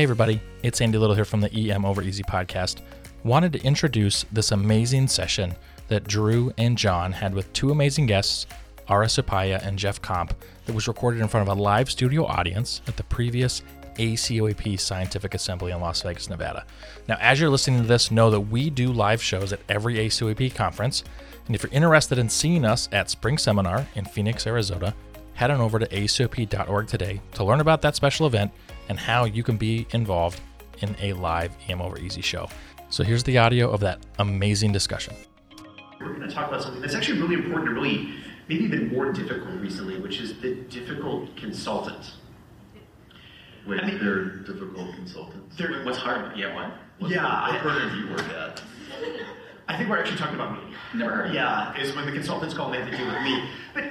Hey, everybody, it's Andy Little here from the EM Over Easy podcast. Wanted to introduce this amazing session that Drew and John had with two amazing guests, Ara Supaya and Jeff Comp, that was recorded in front of a live studio audience at the previous ACOEP Scientific Assembly in Las Vegas, Nevada. Now, as you're listening to this, know that we do live shows at every ACOEP conference. And if you're interested in seeing us at Spring Seminar in Phoenix, Arizona, head on over to acoep.org today to learn about that special event and how you can be involved in a live EM Over Easy show. So here's the audio of that amazing discussion. We're going to talk about something that's actually really important and really maybe even more difficult recently, which is the difficult consultant. Wait, I mean- they're difficult consultants. They're- What's hard? Yeah, what? What, Yeah, what I- firm do you work at? I think we're actually talking about me. Never heard. Yeah, is when the consultants call and they have to deal with me. But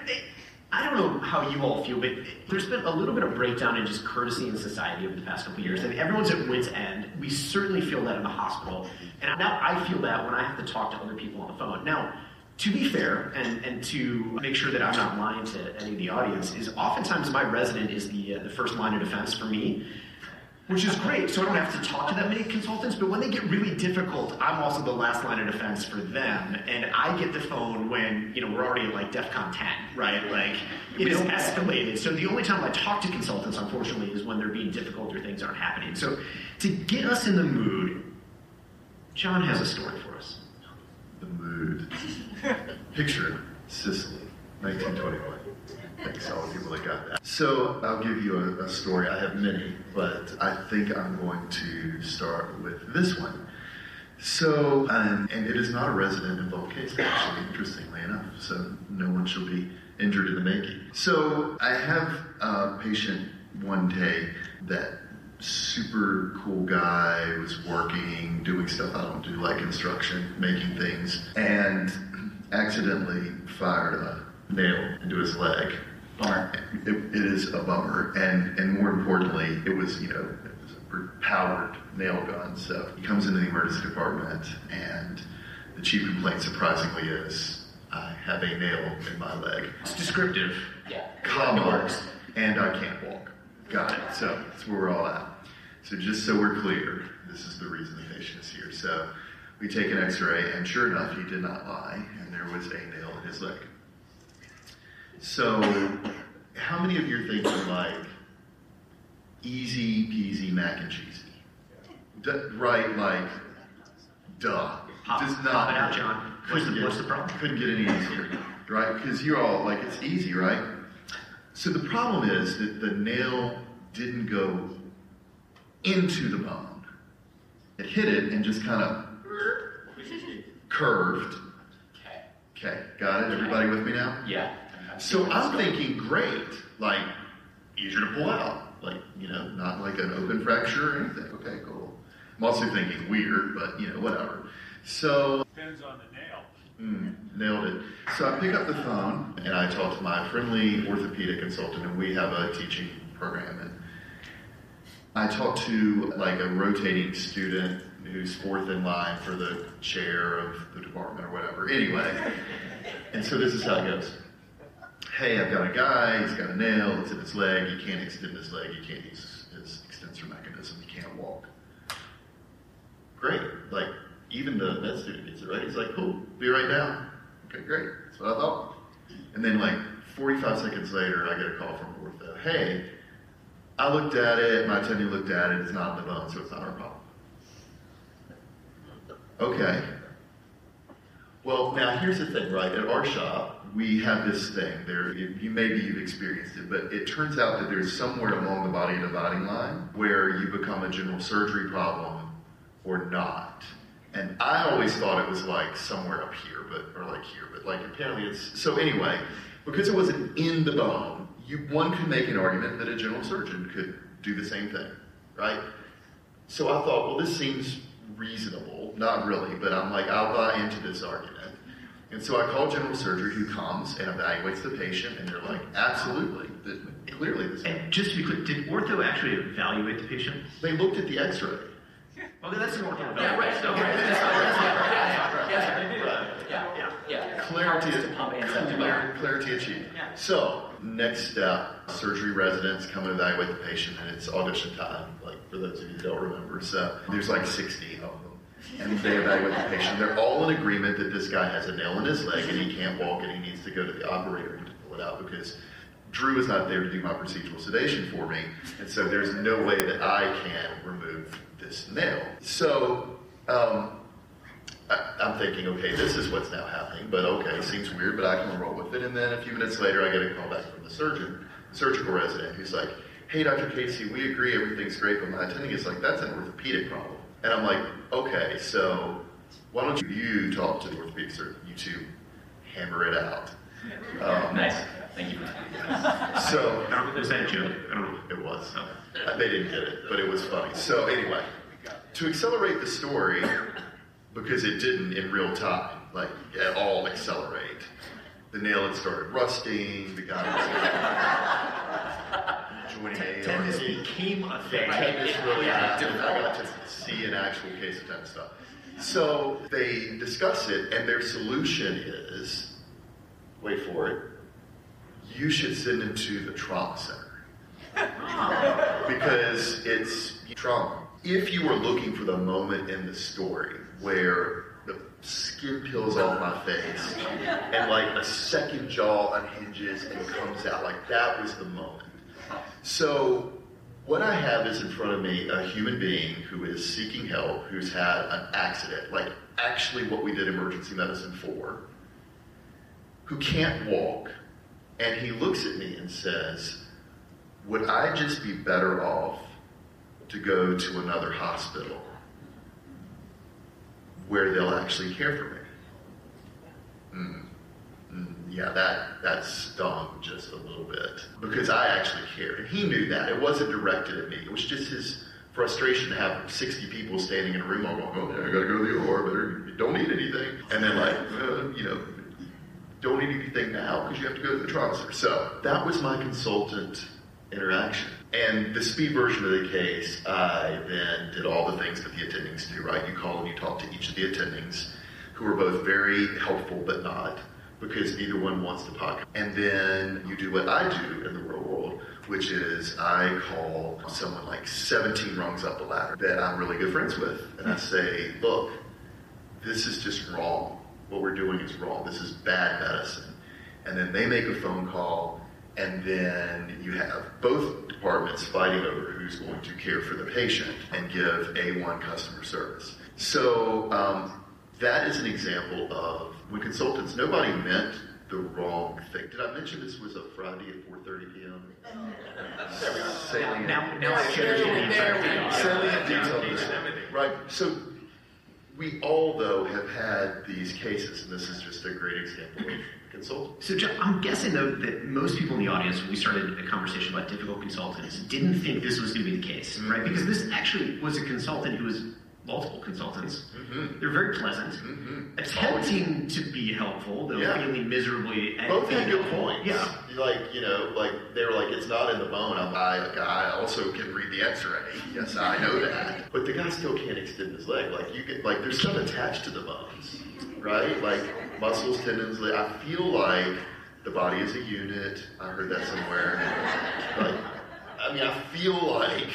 I don't know how you all feel, but there's been a little bit of breakdown in just courtesy in society over the past couple years. And everyone's at wit's end. We certainly feel that in the hospital. And now I feel that when I have to talk to other people on the phone. Now, to be fair, and, and to make sure that I'm not lying to any of the audience, is oftentimes my resident is the, uh, the first line of defense for me which is great. So I don't have to talk to that many consultants. But when they get really difficult, I'm also the last line of defense for them, and I get the phone when you know we're already at like DEFCON 10, right? Like it is escalated. So the only time I talk to consultants, unfortunately, is when they're being difficult or things aren't happening. So to get us in the mood, John has a story for us. The mood. Picture Sicily, 1921. Thanks to all the people that got that. So I'll give you a, a story. I have many, but I think I'm going to start with this one. So, um, and it is not a resident involved case, actually, interestingly enough. So no one shall be injured in the making. So I have a patient one day that super cool guy was working, doing stuff I don't do, like instruction, making things, and accidentally fired a nail into his leg. Bummer. It, it is a bummer, and and more importantly, it was you know it was a powered nail gun. So he comes into the emergency department, and the chief complaint surprisingly is I have a nail in my leg. It's descriptive. Yeah. Comma, and I can't walk. Got it. So that's where we're all at. So just so we're clear, this is the reason the patient is here. So we take an X-ray, and sure enough, he did not lie, and there was a nail in his leg. So, how many of you are like easy peasy mac and cheesy? D- right, like, duh. Pop, Does pop it out, John. What's the, get- what's the problem? Couldn't get any easier, right? Because you're all like, it's easy, right? So the problem is that the nail didn't go into the bone. It hit it and just kind of curved. Okay. Okay, got it? Everybody with me now? Yeah. So I'm thinking, great, like easier to pull out, like you know, not like an open fracture or anything. Okay, cool. I'm also thinking weird, but you know, whatever. So Depends on the nail. Mm, nailed it. So I pick up the phone and I talk to my friendly orthopedic consultant, and we have a teaching program. And I talk to like a rotating student who's fourth in line for the chair of the department or whatever. Anyway, and so this is how it goes. Hey, I've got a guy. He's got a nail. It's in his leg. He can't extend his leg. He can't use his extensor mechanism. He can't walk great. Like, even the med student gets it right. He's like, cool, be right down. Okay, great. That's what I thought. And then, like, 45 seconds later, I get a call from ortho. Hey, I looked at it, my attending looked at it, it's not in the bone, so it's not our problem. Okay. Well, now here's the thing, right? At our shop, we have this thing. There, you, maybe you've experienced it, but it turns out that there's somewhere along the body dividing line where you become a general surgery problem or not. And I always thought it was like somewhere up here, but or like here, but like apparently it's so anyway, because it wasn't in the bone, you one could make an argument that a general surgeon could do the same thing, right? So I thought, well, this seems reasonable. Not really, but I'm like, I'll buy into this argument. And so I call general surgery who comes and evaluates the patient, and they're like, absolutely, th- clearly this. And just to be clear, did ortho actually evaluate the patient? They looked at the X-ray. Okay, that's an ortho Yeah, right. evaluation. No, Okay, right. that's That's fine, right. that's Yeah, yeah, yeah. Yeah. Yeah. Yeah. Clarity, Just a pump and clarity achieved. Yeah. So Next step, surgery residents come and evaluate the patient, and it's audition time, like for those of you that don't remember. So there's like 60 of them. And they evaluate the patient. They're all in agreement that this guy has a nail in his leg and he can't walk and he needs to go to the operator to pull it out because Drew is not there to do my procedural sedation for me. And so there's no way that I can remove this nail. So um, I, I'm thinking, okay, this is what's now happening, but okay, seems weird, but I can roll with it. And then a few minutes later, I get a call back from the surgeon, surgical resident, who's like, hey, Dr. Casey, we agree everything's great, but my attending is like, that's an orthopedic problem. And I'm like, okay, so why don't you, you talk to the orthopedic surgeon, you two hammer it out. Um, Nice. Thank you. So I don't, is that a joke? I don't know. it was. They didn't get it, but it was funny. So anyway, to accelerate the story, because it didn't in real time, like at all accelerate. The nail had started rusting. The guy was joining Tetanus became a thing. Tetanus really happened. I got to see an actual case of tetanus stuff. So they discuss it, and their solution is, wait for it, you should send him to the trauma center because it's trauma. If you were looking for the moment in the story where the skin peels off my face and like a second jaw unhinges and comes out, like that was the moment. So, what I have is in front of me a human being who is seeking help, who's had an accident, like actually what we did emergency medicine for, who can't walk, and he looks at me and says, Would I just be better off to go to another hospital where they'll actually care for me? Mm. Mm, yeah, that that stung just a little bit because I actually cared, and he knew that it wasn't directed at me. It was just his frustration to have 60 people standing in a room all going, "Oh, yeah, I gotta go to the OR, better don't eat anything," and then like, uh, you know, don't eat anything now because you have to go to the trauma center. So that was my consultant interaction. And the speed version of the case, I then did all the things that the attendings do, right? You call and you talk to each of the attendings, who are both very helpful but not, because neither one wants to talk. And then you do what I do in the real world, which is I call someone like 17 rungs up the ladder that I'm really good friends with, and I say, look, this is just wrong. What we're doing is wrong. This is bad medicine. And then they make a phone call, and then you have both departments fighting over who's going to care for the patient and give A1 customer service. So um, that is an example of when consultants, nobody meant the wrong thing. Did I mention this was a Friday at 4.30 p.m.? Salient. Now, now I understand the entire thing. Salient detail of right? So we all, though, have had these cases, and this is just a great example So Jeff, I'm guessing though that most people in the audience, when we started a conversation about difficult consultants, didn't think this was going to be the case, right? Because this actually was a consultant who was multiple consultants. Mhm. They're very pleasant, Mhm. attempting to be helpful, though Yeah. feeling miserably. Both had good helpful. points. Yeah. Like, you know, like they were like, it's not in the bone. I'm I, I also can read the x-ray. Yes, I know that. But the guy still can't extend his leg. Like you get like there's stuff attached to the bones. Right? Like muscles, tendons, I feel like the body is a unit. I heard that somewhere. Like I mean I feel like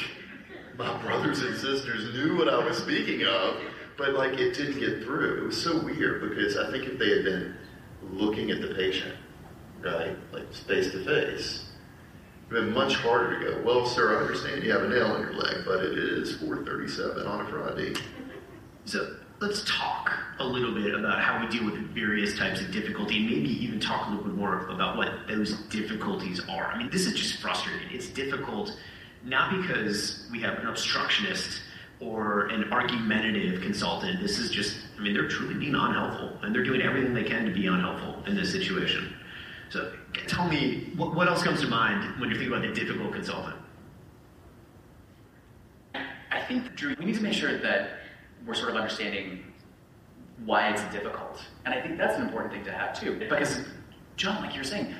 my brothers and sisters knew what I was speaking of, but like it didn't get through. It was so weird because I think if they had been looking at the patient, right, like face to face, it would have been much harder to go, well, sir, I understand you have a nail in your leg, but it is 437 on a Friday. So let's talk a little bit about how we deal with various types of difficulty and maybe even talk a little bit more about what those difficulties are. I mean, this is just frustrating. It's difficult not because we have an obstructionist or an argumentative consultant. This is just, I mean, they're truly being unhelpful and they're doing everything they can to be unhelpful in this situation. So tell me, what, what else comes to mind when you think about the difficult consultant? I think, Drew, we need to make sure that we're sort of understanding why it's difficult. And I think that's an important thing to have too. Because, John, like you were saying,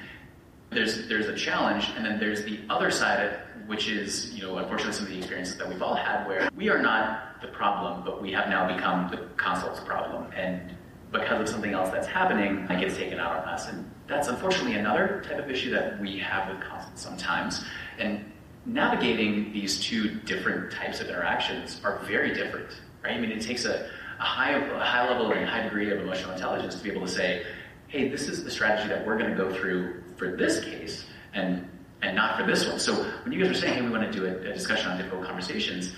there's there's a challenge, and then there's the other side of which is, you know, unfortunately some of the experiences that we've all had where we are not the problem, but we have now become the consult's problem. And because of something else that's happening, it gets taken out on us. And that's unfortunately another type of issue that we have with consults sometimes. And navigating these two different types of interactions are very different, right? I mean, it takes a, a high, a high level and a high degree of emotional intelligence to be able to say, hey, this is the strategy that we're going to go through for this case, and and not for this one. So when you guys are saying, hey, we want to do a, a discussion on difficult conversations,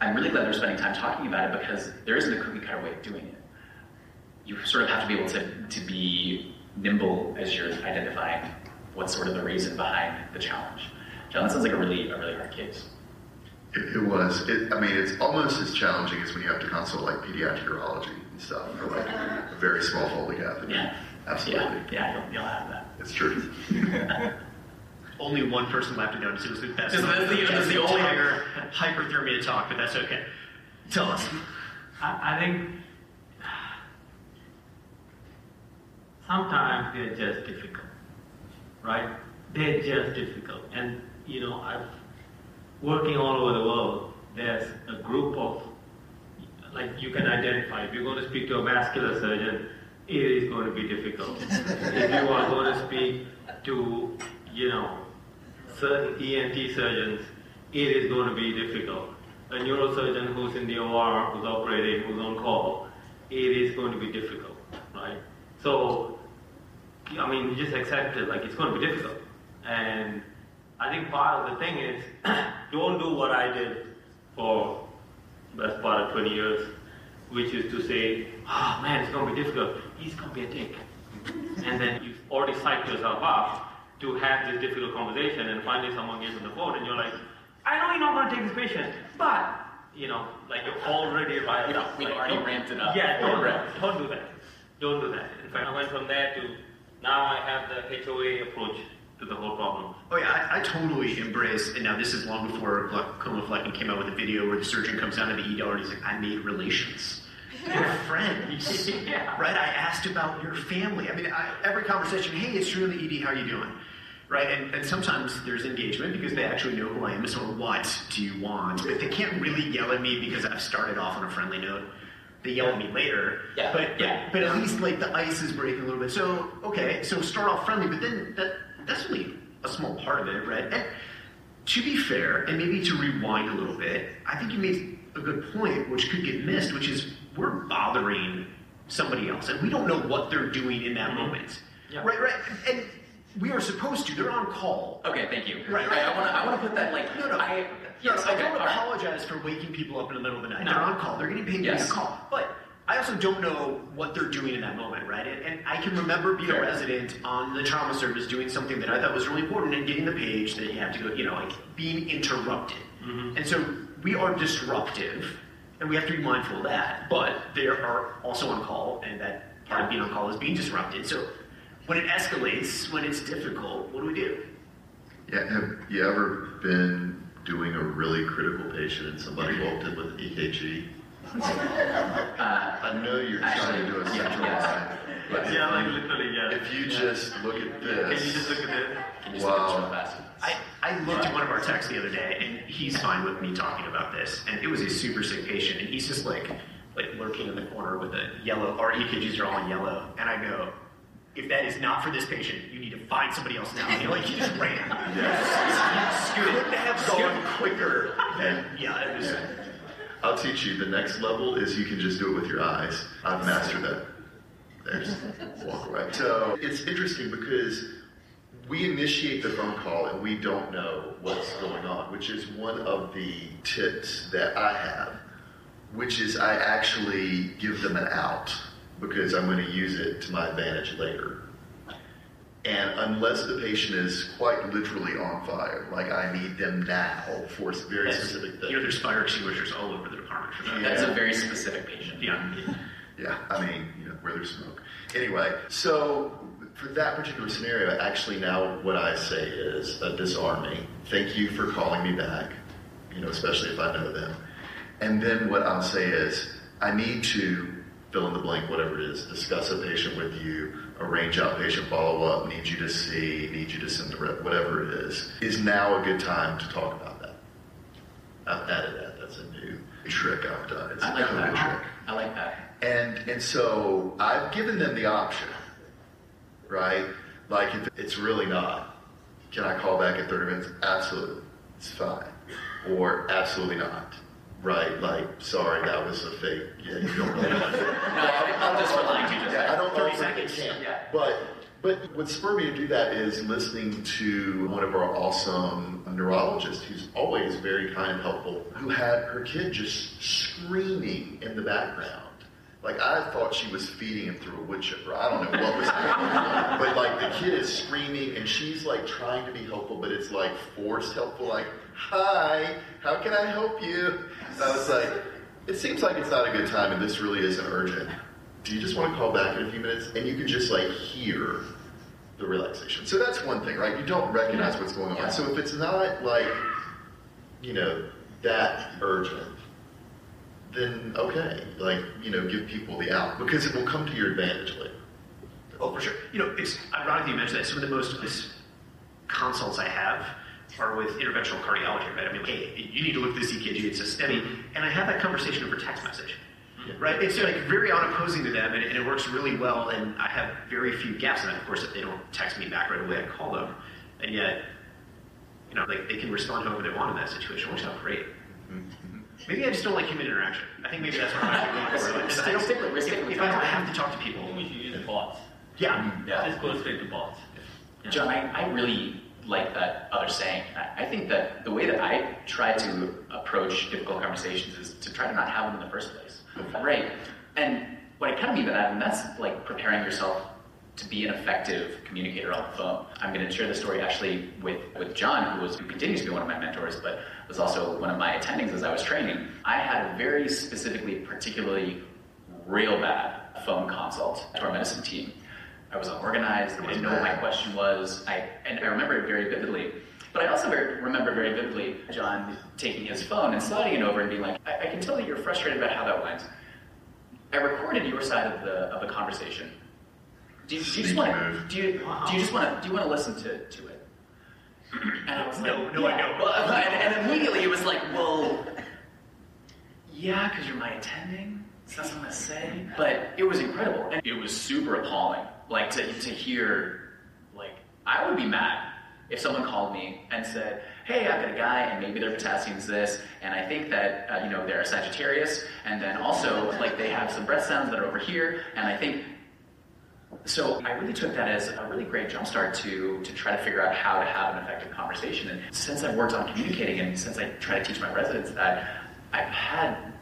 I'm really glad we're spending time talking about it because there isn't a cookie cutter way of doing it. You sort of have to be able to, to be nimble as you're identifying what's sort of the reason behind the challenge. John, that sounds like a really a really hard case. It, it was. It, I mean, it's almost as challenging as when you have to consult like pediatric urology and stuff for like a very small Foley catheter. Yeah. Absolutely. Yeah, yeah you'll, you'll have that. It's true. Only one person left to go, so it was the best. This is the- this is the only- entire hyperthermia talk, but that's okay. Tell us. I, I think sometimes they're just difficult, right? They're just difficult. And, you know, I've working all over the world, there's a group of, like you can identify, if you're going to speak to a vascular surgeon, it is going to be difficult. if you are going to speak to, you know, certain ENT surgeons, it is going to be difficult. A neurosurgeon who's in the OR, who's operating, who's on call, it is going to be difficult, right? So, I mean, you just accept it, like it's going to be difficult. And I think part of the thing is, don't do what I did for the best part of 20 years, which is to say, oh man, it's going to be difficult. He's going to be a dick. And then you've already psyched yourself up to have this difficult conversation, and finally someone gets on the phone, and you're like, I know you're not going to take this patient, but, you know, like you're already riled up. we've Like, already ramped it up. Yeah, don't, don't do that. Don't do that. In fact, I went from there to now I have the HOA approach the whole problem. Oh yeah, I, I totally embrace. And now this is long before Flecken came out with a video where the surgeon comes down to the ER and he's like, "I made relations." They're friends, Yeah. right? I asked about your family. I mean, I, every conversation, hey, it's the ED. How are you doing? Right? And, and sometimes there's engagement because they actually know who I am. So what do you want? But they can't really yell at me because I've started off on a friendly note. They yell at me later. Yeah, But yeah. but at least like the ice is breaking a little bit. So okay, so start off friendly, but then that that's only a small part of it, right? And to be fair, and maybe to rewind a little bit, I think you made a good point, which could get missed, which is we're bothering somebody else, and we don't know what they're doing in that mm-hmm. moment. Yeah. Right, right, and we are supposed to. They're on call. Okay, thank you. Right, I, right. I want to I want to put that like No, no. I Yes, I don't all right. apologize for waking people up in the middle of the night. No. They're on call. They're getting paid to be on Yes. call. But I also don't know what they're doing in that moment, right? And, and I can remember being Fair. a resident on the trauma service doing something that I thought was really important and getting the page that you have to go, you know, like being interrupted. Mm-hmm. And so we are disruptive, and we have to be mindful of that. But they are also on call, and that part of being on call is being disrupted. So when it escalates, when it's difficult, what do we do? Yeah, have you ever been doing a really critical patient and somebody walked in with an EKG? I know you're trying to do a Uh, Actually, yeah, central line, but Yeah, like literally, yeah. if you just look at Can you this, just look at this? Can you just look at this Wow. real fast? I, I looked at one of our texts the other day, and he's fine with me talking about this. And it was a super sick patient, and he's just like, like lurking in the corner with a yellow. Our EKGs are all in yellow, and I go, if that is not for this patient, you need to find somebody else now. And like he just ran. Yes. You couldn't have gone quicker. Than, yeah, it was. I'll teach you. The next level is you can just do it with your eyes. I've mastered that. There's walk away. So it's interesting because we initiate the phone call and we don't know what's going on, which is one of the tips that I have, which is I actually give them an out because I'm going to use it to my advantage later. And unless the patient is quite literally on fire, like I need them now for very That's- specific things. You know, there's fire extinguishers all over the department for that. That's a very specific patient. Yeah. Yeah, I mean, you know, where there's smoke. Anyway, so for that particular scenario, actually now what I say is disarm me. Thank you for calling me back, you know, especially if I know them. And then what I'll say is, I need to fill in the blank, whatever it is, discuss a patient with you, arrange outpatient follow-up, need you to see, need you to send the rep, whatever it is. Is now a good time to talk about that? I've added that. That's a new trick I've done. It's a I like code that. trick. I like that. And and so I've given them the option, right? Like if it's really not, can I call back in 30 minutes? Absolutely, it's fine. Or absolutely not, right? Like sorry, that was a fake. Yeah, you don't really want to. No, I'm just relying to just Yeah, I don't know 30 if seconds. they can. Yeah. But but what spurred me to do that is listening to one of our awesome neurologists who's always very kind and helpful, who had her kid just screaming in the background. Like I thought she was feeding him through a wood chipper. I don't know what was happening. but like the kid is screaming and she's like trying to be helpful, but it's like forced helpful, like, hi, how can I help you? And I was like, it seems like it's not a good time and this really isn't urgent. Do you just want to call back in a few minutes? And you can just like hear the relaxation. So that's one thing, right? You don't recognize what's going on. Yeah. So if it's not like, you know, that urgent, then okay, like, you know, give people the out because it will come to your advantage later. Oh, for sure. You know, it's ironic that you mentioned that. Some of the most consults I have are with interventional cardiology, right? I mean, like, hey, you need to look at this EKG, it's a STEMI, and I have that conversation over text message, right? It's like very unopposing to them, and, and it works really well, and I have very few gaps in that. Of course, if they don't text me back right away, I call them, and yet, you know, like they can respond however they want in that situation. It works out great. Mm-hmm. Maybe I just don't like human interaction. I think maybe that's what I'm actually going for. Stick- Like, stick with- if, stick with if I don't contact. have to talk to people, We should use bots. yeah. Yeah. Just go straight to bots. Yeah. John, I, I really like that other saying. I, I think that the way that I try to approach difficult conversations is to try to not have them in the first place. Right. And what I kind of mean by that, and that's like preparing yourself to be an effective communicator on the phone. I'm going to share the story actually with, with John, who, was, who continues to be one of my mentors, but was also one of my attendings as I was training. I had a very specifically, particularly real bad phone consult to our medicine team. I was unorganized. I didn't know what my question was. I and I remember it very vividly. But I also very, remember very vividly John taking his phone and sliding it over and being like, I, I can tell that you're frustrated about how that went. I recorded your side of the of the conversation. Do you, do you just want to do you do you just want to do you want to listen to, to it? And I was No, like, no, I yeah. don't. Well, and, and immediately it was like, well, yeah, because you're my attending. So that's what I'm gonna say. But it was incredible, and it was super appalling. Like to to hear, like I would be mad if someone called me and said, "Hey, I've got a guy, and maybe their potassium's this, and I think that uh, you know they're a Sagittarius, and then also like they have some breath sounds that are over here, and I think." So I really took that as a really great jumpstart to to try to figure out how to have an effective conversation. And since I've worked on communicating, and since I try to teach my residents that, I've had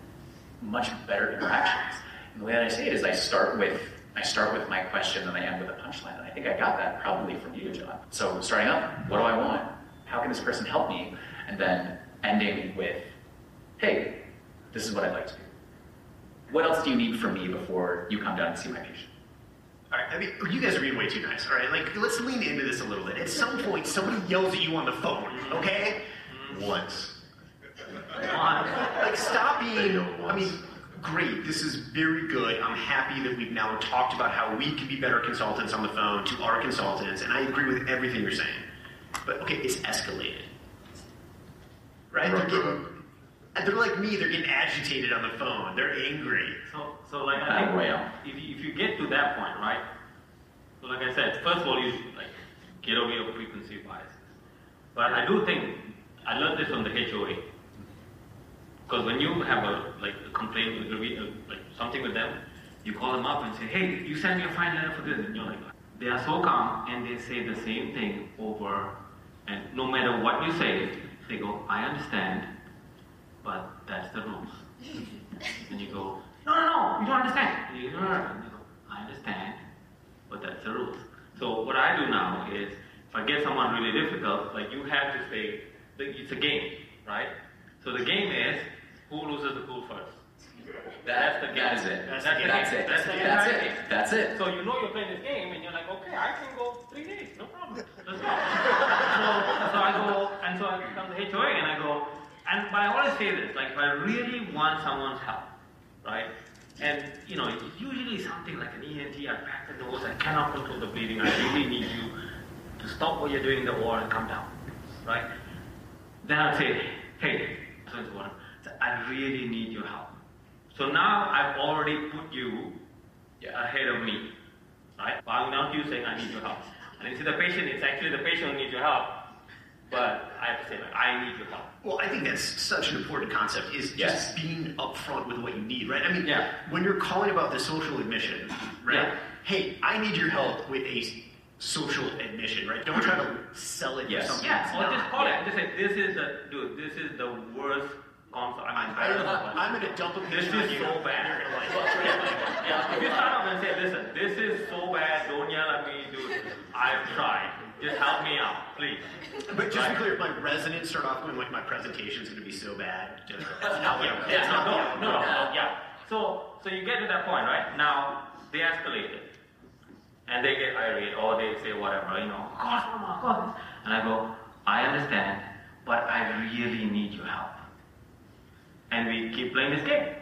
much better interactions. And the way that I say it is I start with I start with my question and I end with a punchline. And I think I got that probably from you, John. So starting up, what do I want? How can this person help me? And then ending with, hey, this is what I'd like to do. What else do you need from me before you come down and see my patient? All right, I mean, you guys are being way too nice. All right, like let's lean into this a little bit. At some point, somebody yells at you on the phone. Okay, Once. like stop being. I mean, once. Great. This is very good. I'm happy that we've now talked about how we can be better consultants on the phone to our consultants, and I agree with everything you're saying. But okay, it's escalated, right? They're, getting, they're like me. They're getting agitated on the phone. They're angry. So, so like I think well. if you, if you get to that point, right? So like I said, first of all, you like get over your preconceived biases. But I do think I learned this from the HOA. Because when you have a like a complaint with a, uh, like something with them, you call them up and say, "Hey, you sent me a fine letter for this," and you're like, they are so calm and they say the same thing over, and no matter what you say, they go, "I understand, but that's the rules." And you go, no, no, no, you don't understand. And you go, I understand, but that's the rules. So what I do now is, if I get someone really difficult, like you have to say, it's a game, right? So the game is, who loses the pool first? That, That's the game. is it. That's That's, the that's game. it. That's the That's entire it. game. That's it. So you know you're playing this game, and you're like, okay, I can go three days, no problem. Let's go. so, so I go, and so I come to HOA, and I go, and but I always say this, like if I really want someone's help, right? And you know, it's usually something like an ENT, I pack the nose, I cannot control the bleeding, I really need you to stop what you're doing in the war and come down, right? Then I'll say, hey, so and I really need your help. So now I've already put you Yeah. ahead of me, right? Bowing down to you saying, I need your help. And instead the patient, it's actually the patient who needs your help, but I have to say, like, I need your help. Well, I think that's such an important concept is Yes. just being upfront with what you need, right? I mean, Yeah. when you're calling about the social admission, right? Yeah. Hey, I need your help with a s- social admission, right? Don't try to sell it Yes. for something. Yeah, it's or not. just call Yeah. it. Just say, this is the, dude, this is the worst consult. I mean, I, better than the worst. I'm going to dump a This is on you. so bad. You're like it. Yeah, if you start off and say, listen, this is so bad, don't yell at me, dude. I've tried. Just help me out, please. But just to be clear, if my residents start off going like my presentation's going to be so bad, just that's not what I'm- Yeah, that's not no, the no, outcome. no, no, yeah. So, so you get to that point, right? Now, they escalate it. And they get irate, or they say whatever, you know, of course, mama, of course. And I go, I understand, but I really need your help. And we keep playing this game.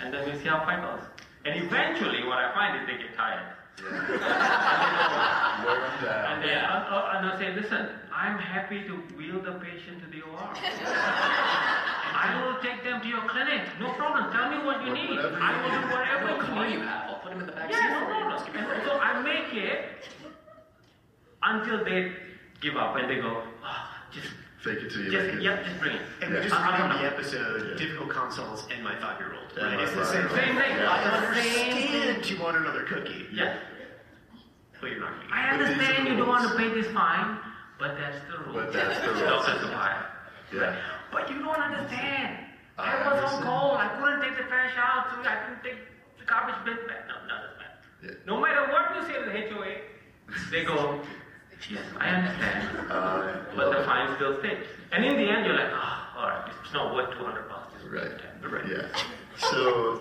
And then we see how fight goes. And eventually, what I find is they get tired. Wear And down. then uh, uh, and I say, listen, I'm happy to wheel the patient to the OR. I will take them to your clinic. No problem. Tell me what you need. I will do need. whatever What you car need. you have? I'll put him in the back Yeah, seat no for you. problem. Just give me And so I make it until they give up and they go, oh, just, Fake it till you just, make it. yeah, just bring it. And we just I'm the episode Yeah. "Difficult Consults" and my five-year-old. Right? It's the same thing. Same thing. Yeah. I understand you want another cookie, Yeah. but you're not going to. I But these understand you don't want to pay this fine, but that's the rule. But that's the rules. Dr. Supplier. Yeah. But you don't understand. I, I was on call. I couldn't take the trash out, so I couldn't take the garbage bin back. No, no. Yeah. No matter what you say to the HOA, they go, yes, I understand. Uh, But the fine still stays. And in the end, you're like, oh, all right, it's not worth 200 bucks. It's Right. Yeah. So,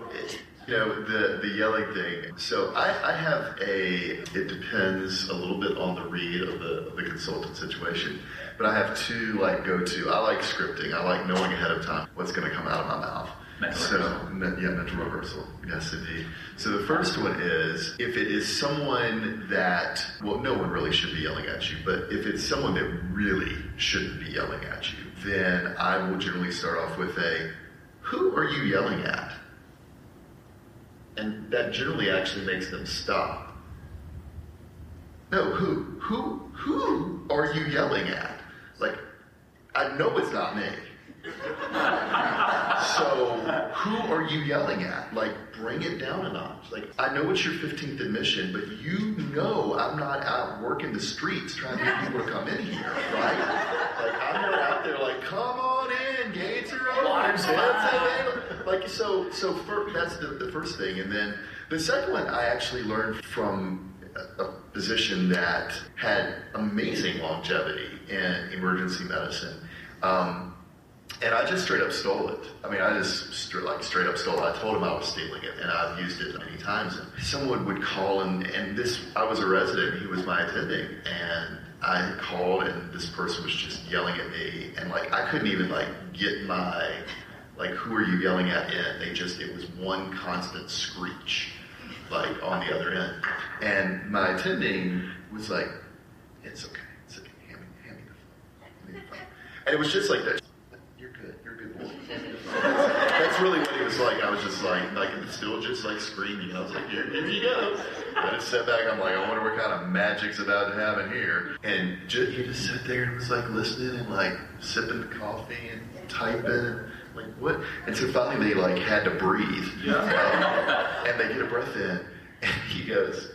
you know, the the yelling thing. So I, I have a. It depends a little bit on the read of the of the consultant situation, but I have two like go to. I like scripting. I like knowing ahead of time what's going to come out of my mouth. Mental so, yeah, mental rehearsal. Yes, indeed. So the first one is if it is someone that, well, no one really should be yelling at you, but if it's someone that really shouldn't be yelling at you, then I will generally start off with a, who are you yelling at? And that generally actually makes them stop. No, who? Who? Who are you yelling at? Like, I know it's not me. So, who are you yelling at? Like, bring it down a notch. Like, I know it's your 15th admission, but you know I'm not out working the streets trying to get people to come in here, right? Like, I'm not out there like, come on gates are open. Water's beds fine." available." Like, so, so fir- that's the, the first thing. And then the second one I actually learned from a, a physician that had amazing longevity in emergency medicine. Um, and I just straight up stole it. I mean, I just straight, like straight up stole it. I told him I was stealing it, and I've used it many times. And someone would call, and, and this I was a resident. He was my attending, and I called, and this person was just yelling at me, and like I couldn't even like get my like who are you yelling at in. They just it was one constant screech, like on the other end. And my attending was like, "It's okay, it's okay. Hand me, hand me the phone. Hand me the phone." And it was just like that. You're good. You're a good boy. That's really what he was like. I was just like, like still just like screaming. I was like, here, here you go. I just sat back. I'm like, I wonder what kind of magic's about to happen here. And ju- he just sat there and was like listening and like sipping the coffee and typing. And, like what? And so finally they like had to breathe. Um, and they get a breath in, and he goes.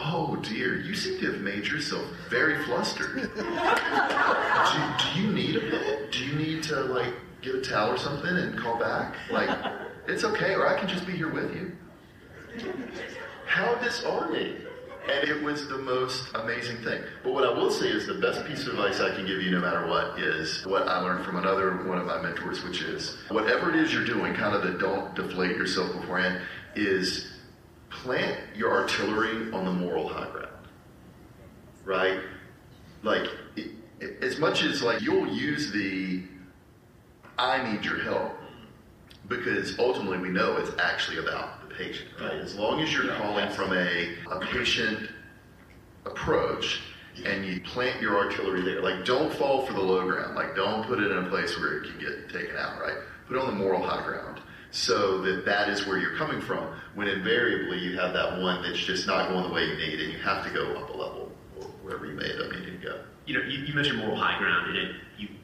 Oh dear, you seem to have made yourself very flustered. do, do you need a minute? Do you need to like get a towel or something and call back? Like, it's okay, or I can just be here with you. How disarming. And it was the most amazing thing. But what I will say is the best piece of advice I can give you no matter what is what I learned from another one of my mentors, which is whatever it is you're doing, kind of the don't deflate yourself beforehand, is plant your artillery on the moral high ground. Right? Like, it, it- as much as like you'll use the I need your help because ultimately we know it's actually about the patient, right? As long as you're calling from a, a patient approach and you plant your artillery there, like don't fall for the low ground, like don't put it in a place where it can get taken out, right? Put it on the moral high ground so that that is where you're coming from. When invariably you have that one that's just not going the way you need, and you have to go up a level or wherever you may end up needing to go. You know, you, you mentioned moral high ground, and it,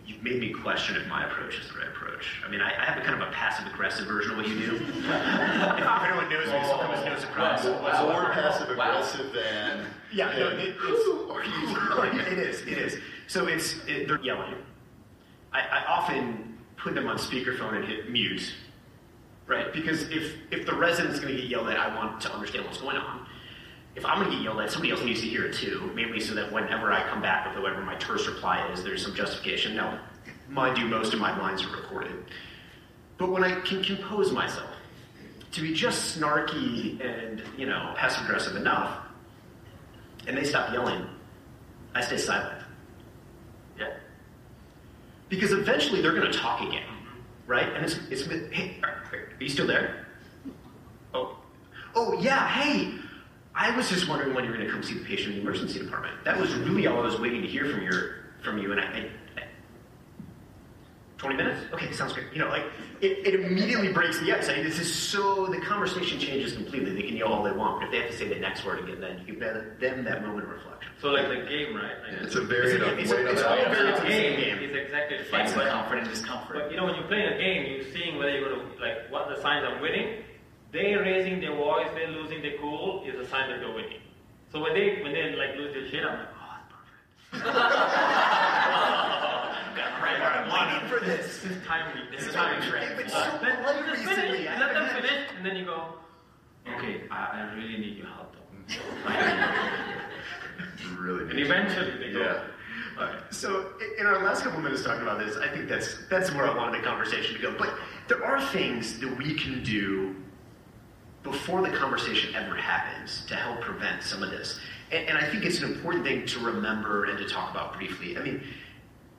you've made me question if my approach is the right approach. I mean, I, I have a kind of a passive aggressive version of what you do. if anyone knows me, so come as no surprise. Wow. More passive aggressive than Yeah, no, it, who it's, are you? it is, it is. So it's, it, they're yelling. I, I often put them on speakerphone and hit mute, right? Because if, if the resident's going to get yelled at, I want to understand what's going on. If I'm going to get yelled at, somebody else needs to hear it too, mainly so that whenever I come back with whatever my terse reply is, there's some justification. Now, mind you, most of my lines are recorded. But when I can compose myself to be just snarky and, you know, passive aggressive enough, and they stop yelling, I stay silent. Yeah. Because eventually they're going to talk again, right? And it's, it's hey, are, you still there? Oh, oh yeah. Hey, I was just wondering when you were going to come see the patient in the emergency department. That was really all I was waiting to hear from your from you, and I. I, I 20 minutes? Okay, sounds great. You know, like, it, it immediately breaks the ice. I mean, this is so, the conversation changes completely. They can yell all they want, but if they have to say the next word again, then you give them that moment of reflection. So like the game, right? Like It's a very It's a- it's a- it's a- way it's a- the it's a game game. is exactly the same. Fights the comfort and discomfort. but you know, when you're playing a game, you're seeing whether you're going to like what the signs are winning. They raising their voice, they losing their cool is a sign that you're winning. So when they when they like lose their shit, I'm like, oh, it's perfect. Right, I'm waiting for this. This is timely. This is timely. They've been so Uh, then polite you just recently. finish, I you let them haven't had- finish, and then you go, okay, I, I really need your help though. really and neat. eventually they go, Yeah. Alright, So in our last couple minutes talking about this, I think that's that's where I wanted the conversation to go. But there are things that we can do before the conversation ever happens to help prevent some of this. And, and I think it's an important thing to remember and to talk about briefly. I mean,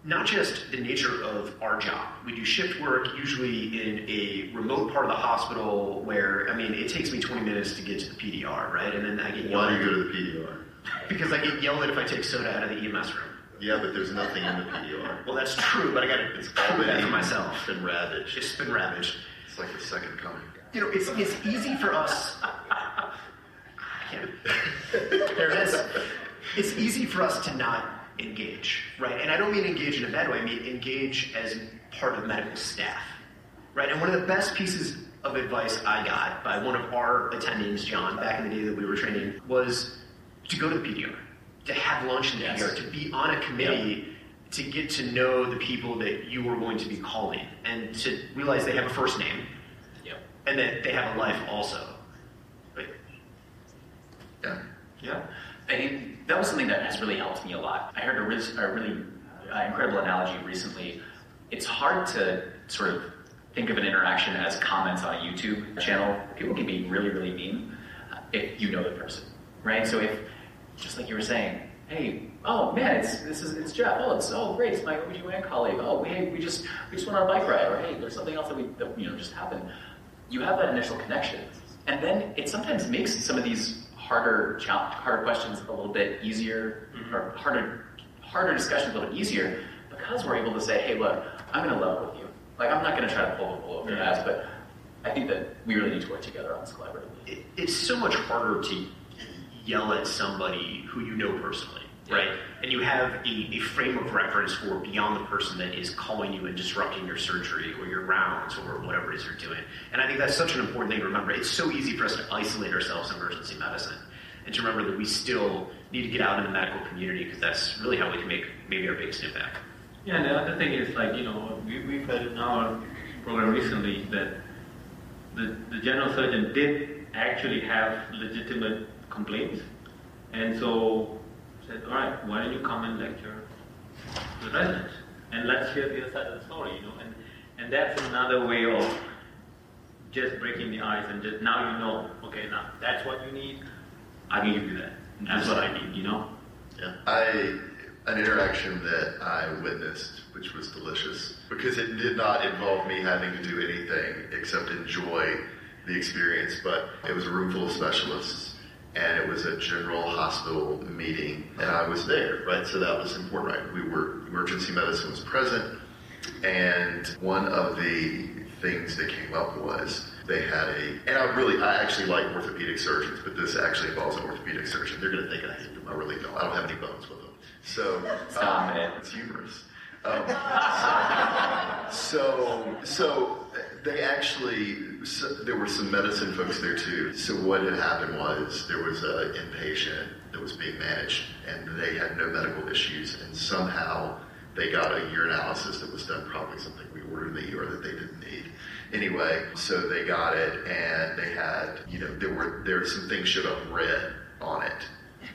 not just the nature of our job. We do shift work usually in a remote part of the hospital where, I mean, it takes me 20 minutes to get to the PDR, right? And then I get yelled Why do at you go to the PDR? because I get yelled at if I take soda out of the EMS room. Yeah, but there's nothing in the PDR. Well, that's true, but I got to It's prove that for myself. It's been ravaged. It's been ravaged. It's like the second coming. You know, it's, it's easy for us. There it is. It's easy for us to not engage, right? And I don't mean engage in a bad way. I mean engage as part of medical staff, right? And one of the best pieces of advice I got by one of our attendings, John, back in the day that we were training, was to go to the PDR, to have lunch in the Yes. PDR, to be on a committee. To get to know the people that you were going to be calling and to realize they have a first name, Yep. And that they have a life also. Right? Yeah. Yeah. I think that was something that has really helped me a lot. I heard a, a really uh, incredible analogy recently. It's hard to sort of think of an interaction as comments on a YouTube channel. People can be really, really mean uh, if you know the person, right? So if, just like you were saying, hey, oh man, it's this is it's Jeff. Oh, it's oh great, it's my OBGYN colleague. Oh, hey, we just we just went on a bike ride, or hey, there's something else that we that, you know just happened. You have that initial connection, and then it sometimes makes some of these harder challenge, harder questions a little bit easier, mm-hmm. or harder harder discussions a little bit easier because we're able to say, hey, look, I'm going to level with you. Like I'm not going to try to pull the wool over your eyes, but I think that we really need to work together on this collaboratively. It, it's so much harder to yell at somebody who you know personally, right? And you have a, a frame of reference for beyond the person that is calling you and disrupting your surgery or your rounds or whatever it is you're doing. And I think that's such an important thing to remember. It's so easy for us to isolate ourselves in emergency medicine and to remember that we still need to get out in the medical community because that's really how we can make maybe our biggest impact. Yeah, and the other thing is like, you know, we, we've had in our program recently that the, the general surgeon did actually have legitimate complaints. And so said, all right, why don't you come and lecture the residents? And let's hear the other side of the story, you know. And, and that's another way of just breaking the ice and just now you know, okay, now that's what you need. I can give you that. And that's what I need, you know. Yeah. I an interaction that I witnessed, which was delicious, because it did not involve me having to do anything except enjoy the experience. But it was a room full of specialists, and it was a general hospital meeting, and I was there, right? So that was important, right? We were emergency medicine was present, And one of the things that came up was they had a, and I really, I actually like orthopedic surgeons, but this actually involves an orthopedic surgeon. They're going to think I hate them. I really don't. I don't have any bones with them. So, Stop um, it. It's humorous. Um, so, so they actually, so there were some medicine folks there too. So what had happened was there was an inpatient that was being managed, and they had no medical issues, and somehow they got a urinalysis that was done, probably something we ordered in the ER that they didn't need. Anyway, so they got it, and they had, you know, there were there were some things showed up red on it,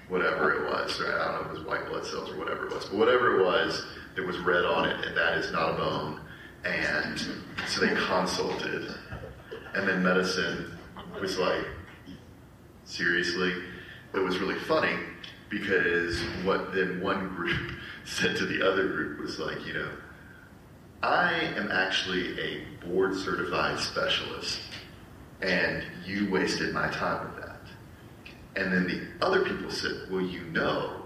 whatever it was. Right? I don't know if it was white blood cells or whatever it was, but whatever it was, there was red on it, and that is not a bone. And so they consulted, and then medicine was like, seriously, it was really funny because what then one group said to the other group was like, you know, I am actually a board certified specialist, and you wasted my time with that. And then the other people said, well, you know,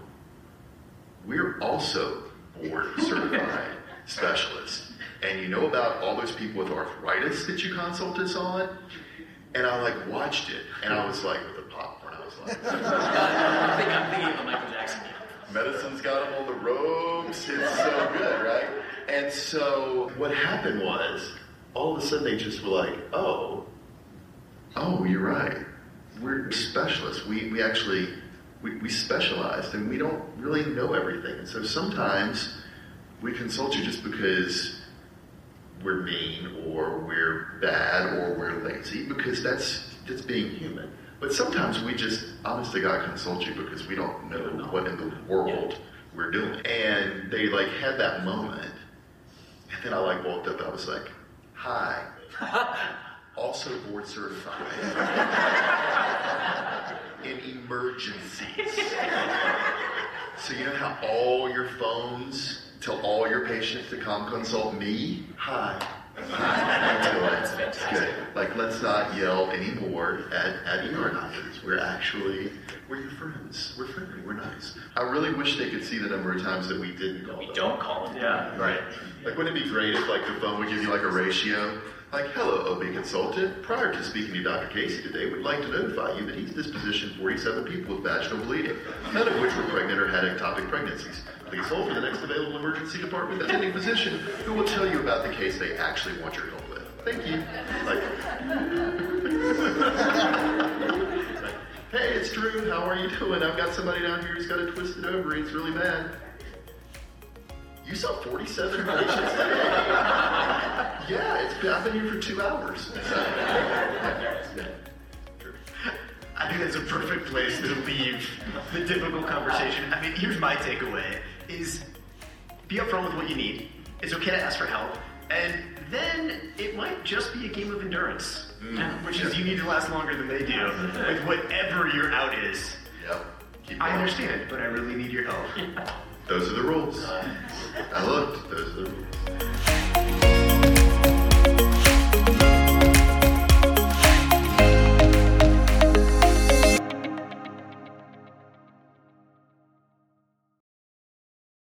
we're also board certified specialists. And you know about all those people with arthritis that you consult us on? And I like watched it, and I was like, with the popcorn, I was like, I think I'm thinking of Michael Jackson. Medicine's got them on the ropes. It's so good, right? And so what happened was, all of a sudden they just were like, oh, oh, you're right. We're specialists. We, we actually, we, we specialized and we don't really know everything. And so sometimes we consult you just because we're mean or we're bad or we're lazy because that's, that's being human. But sometimes we just, honest to God, consult you because we don't know what in the world we're doing. And they like had that moment, and then I like walked up. I was like, "Hi, also board certified in emergencies." So you know how all your phones tell all your patients to come consult me? Hi. Hi. Do it. It's good. Like, let's not yell anymore at, at ER doctors. We're actually, we're your friends. We're friendly. We're nice. I really wish they could see the number of times that we didn't call We them. don't call them. Yeah. Right. Like, wouldn't it be great if, like, the phone would give you, like, a ratio? Like, hello, OB consultant. Prior to speaking to Dr. Casey today, we'd like to notify you that he's dispositioned 47 people with vaginal bleeding, none of which were pregnant or had ectopic pregnancies. Please hold for the next available emergency department attending physician who will tell you about the case they actually want your help with. Thank you. Like, hey, it's Drew. How are you doing? I've got somebody down here who's got a twisted ovary. It's really bad. You saw 47 patients today? yeah, it's been, I've been here for two hours. I think that's a perfect place to leave the difficult conversation. I mean, here's my takeaway: is be upfront with what you need. It's okay to ask for help, and then it might just be a game of endurance, mm. which is you need to last longer than they do with whatever your out is. Yep. I understand, but I really need your help. Oh. Those are the rules. I looked. Those are the rules.